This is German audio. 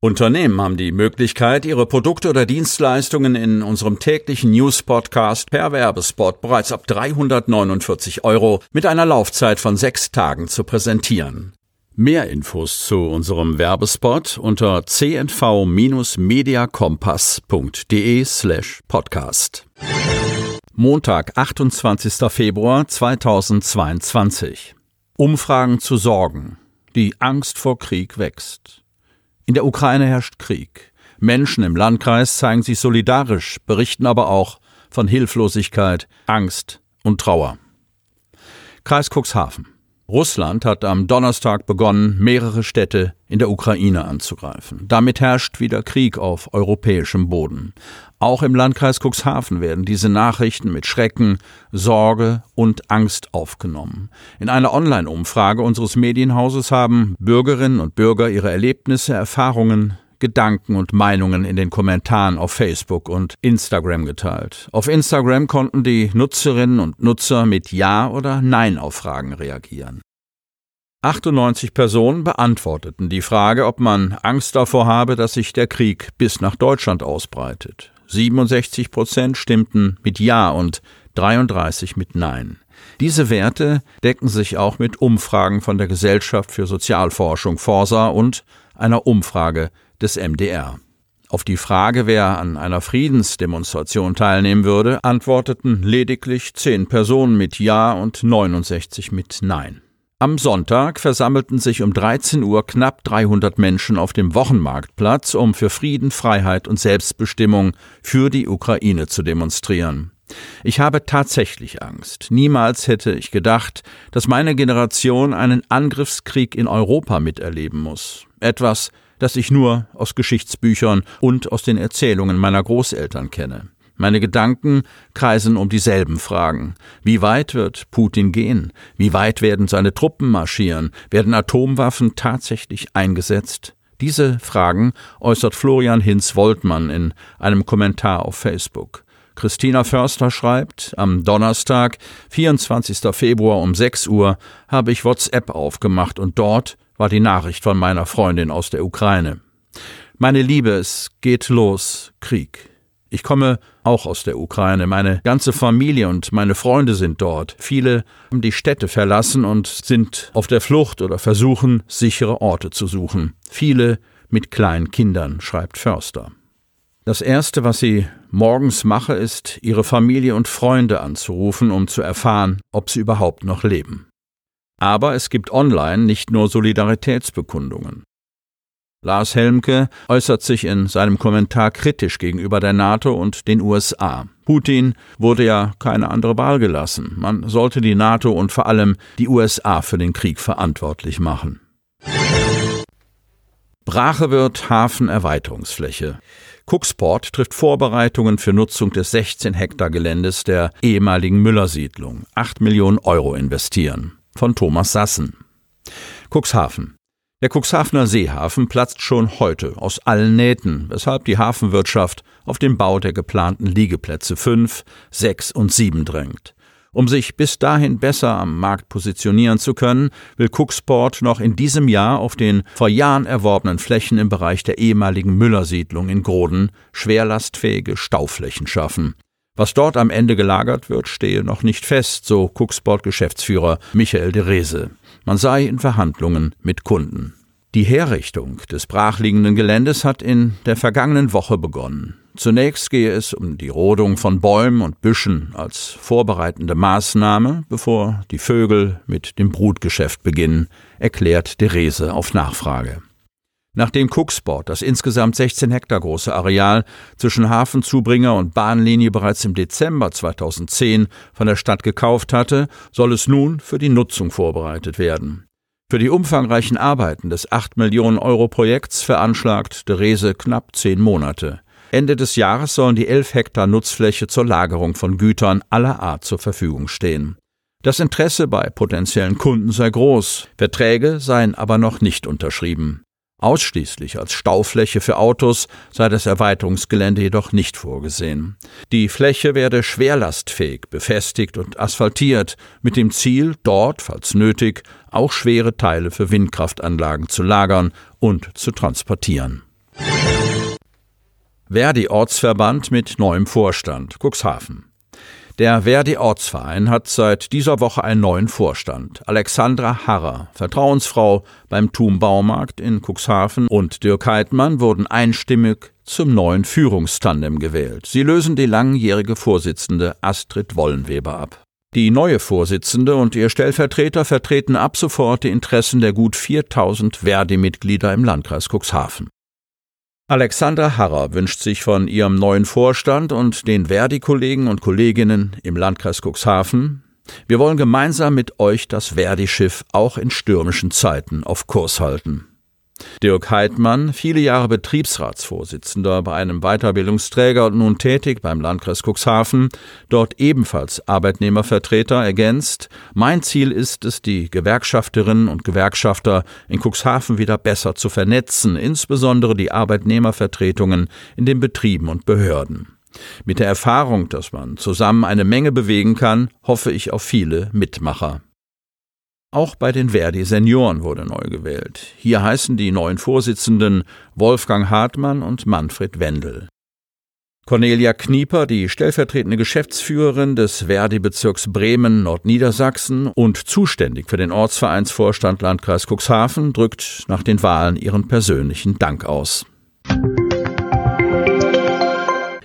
Unternehmen haben die Möglichkeit, ihre Produkte oder Dienstleistungen in unserem täglichen News-Podcast per Werbespot bereits ab 349 Euro mit einer Laufzeit von sechs Tagen zu präsentieren. Mehr Infos zu unserem Werbespot unter cnv-mediacompass.de slash podcast. Montag, 28. Februar 2022. Umfragen zu Sorgen. Die Angst vor Krieg wächst. In der Ukraine herrscht Krieg. Menschen im Landkreis zeigen sich solidarisch, berichten aber auch von Hilflosigkeit, Angst und Trauer. Kreis Cuxhaven. Russland hat am Donnerstag begonnen, mehrere Städte in der Ukraine anzugreifen. Damit herrscht wieder Krieg auf europäischem Boden. Auch im Landkreis Cuxhaven werden diese Nachrichten mit Schrecken, Sorge und Angst aufgenommen. In einer Online-Umfrage unseres Medienhauses haben Bürgerinnen und Bürger ihre Erlebnisse, Erfahrungen, Gedanken und Meinungen in den Kommentaren auf Facebook und Instagram geteilt. Auf Instagram konnten die Nutzerinnen und Nutzer mit Ja oder Nein auf Fragen reagieren. 98 Personen beantworteten die Frage, ob man Angst davor habe, dass sich der Krieg bis nach Deutschland ausbreitet. 67 Prozent stimmten mit Ja und 33 mit Nein. Diese Werte decken sich auch mit Umfragen von der Gesellschaft für Sozialforschung Forsa und einer Umfrage des MDR. Auf die Frage, wer an einer Friedensdemonstration teilnehmen würde, antworteten lediglich zehn Personen mit Ja und 69 mit Nein. Am Sonntag versammelten sich um 13 Uhr knapp 300 Menschen auf dem Wochenmarktplatz, um für Frieden, Freiheit und Selbstbestimmung für die Ukraine zu demonstrieren. Ich habe tatsächlich Angst. Niemals hätte ich gedacht, dass meine Generation einen Angriffskrieg in Europa miterleben muss. Etwas, das ich nur aus Geschichtsbüchern und aus den Erzählungen meiner Großeltern kenne. Meine Gedanken kreisen um dieselben Fragen. Wie weit wird Putin gehen? Wie weit werden seine Truppen marschieren? Werden Atomwaffen tatsächlich eingesetzt? Diese Fragen äußert Florian Hinz-Woltmann in einem Kommentar auf Facebook. Christina Förster schreibt, am Donnerstag, 24. Februar um 6 Uhr, habe ich WhatsApp aufgemacht und dort war die Nachricht von meiner Freundin aus der Ukraine. Meine Liebe, es geht los, Krieg. Ich komme auch aus der Ukraine. Meine ganze Familie und meine Freunde sind dort. Viele haben die Städte verlassen und sind auf der Flucht oder versuchen, sichere Orte zu suchen. Viele mit kleinen Kindern, schreibt Förster. Das Erste, was sie morgens mache, ist, ihre Familie und Freunde anzurufen, um zu erfahren, ob sie überhaupt noch leben. Aber es gibt online nicht nur Solidaritätsbekundungen. Lars Helmke äußert sich in seinem Kommentar kritisch gegenüber der NATO und den USA. Putin wurde ja keine andere Wahl gelassen. Man sollte die NATO und vor allem die USA für den Krieg verantwortlich machen. Brache wird Hafenerweiterungsfläche. Cooksport trifft Vorbereitungen für Nutzung des 16 Hektar Geländes der ehemaligen Müller-Siedlung. 8 Millionen Euro investieren von Thomas Sassen. Cuxhaven. Der Cuxhavener Seehafen platzt schon heute aus allen Nähten, weshalb die Hafenwirtschaft auf den Bau der geplanten Liegeplätze 5, 6 und 7 drängt. Um sich bis dahin besser am Markt positionieren zu können, will Cooksport noch in diesem Jahr auf den vor Jahren erworbenen Flächen im Bereich der ehemaligen Müllersiedlung in Groden schwerlastfähige Stauflächen schaffen. Was dort am Ende gelagert wird, stehe noch nicht fest, so Cooksport-Geschäftsführer Michael de Rese. Man sei in Verhandlungen mit Kunden. Die Herrichtung des brachliegenden Geländes hat in der vergangenen Woche begonnen. Zunächst gehe es um die Rodung von Bäumen und Büschen als vorbereitende Maßnahme, bevor die Vögel mit dem Brutgeschäft beginnen, erklärt Therese auf Nachfrage. Nachdem Cooksport das insgesamt 16 Hektar große Areal zwischen Hafenzubringer und Bahnlinie bereits im Dezember 2010 von der Stadt gekauft hatte, soll es nun für die Nutzung vorbereitet werden. Für die umfangreichen Arbeiten des 8 Millionen Euro Projekts veranschlagt Therese knapp zehn Monate. Ende des Jahres sollen die 11 Hektar Nutzfläche zur Lagerung von Gütern aller Art zur Verfügung stehen. Das Interesse bei potenziellen Kunden sei groß, Verträge seien aber noch nicht unterschrieben. Ausschließlich als Staufläche für Autos sei das Erweiterungsgelände jedoch nicht vorgesehen. Die Fläche werde schwerlastfähig, befestigt und asphaltiert, mit dem Ziel, dort, falls nötig, auch schwere Teile für Windkraftanlagen zu lagern und zu transportieren. Verdi Ortsverband mit neuem Vorstand Cuxhaven. Der Verdi Ortsverein hat seit dieser Woche einen neuen Vorstand. Alexandra Harrer, Vertrauensfrau beim Thum Baumarkt in Cuxhaven und Dirk Heidmann wurden einstimmig zum neuen Führungstandem gewählt. Sie lösen die langjährige Vorsitzende Astrid Wollenweber ab. Die neue Vorsitzende und ihr Stellvertreter vertreten ab sofort die Interessen der gut 4000 Verdi-Mitglieder im Landkreis Cuxhaven. Alexandra Harrer wünscht sich von ihrem neuen Vorstand und den Verdi-Kollegen und Kolleginnen im Landkreis Cuxhaven, wir wollen gemeinsam mit euch das Verdi-Schiff auch in stürmischen Zeiten auf Kurs halten. Dirk Heidmann, viele Jahre Betriebsratsvorsitzender bei einem Weiterbildungsträger und nun tätig beim Landkreis Cuxhaven, dort ebenfalls Arbeitnehmervertreter, ergänzt, mein Ziel ist es, die Gewerkschafterinnen und Gewerkschafter in Cuxhaven wieder besser zu vernetzen, insbesondere die Arbeitnehmervertretungen in den Betrieben und Behörden. Mit der Erfahrung, dass man zusammen eine Menge bewegen kann, hoffe ich auf viele Mitmacher. Auch bei den Verdi Senioren wurde neu gewählt. Hier heißen die neuen Vorsitzenden Wolfgang Hartmann und Manfred Wendel. Cornelia Knieper, die stellvertretende Geschäftsführerin des Verdi-Bezirks Bremen Nordniedersachsen und zuständig für den Ortsvereinsvorstand Landkreis Cuxhaven, drückt nach den Wahlen ihren persönlichen Dank aus.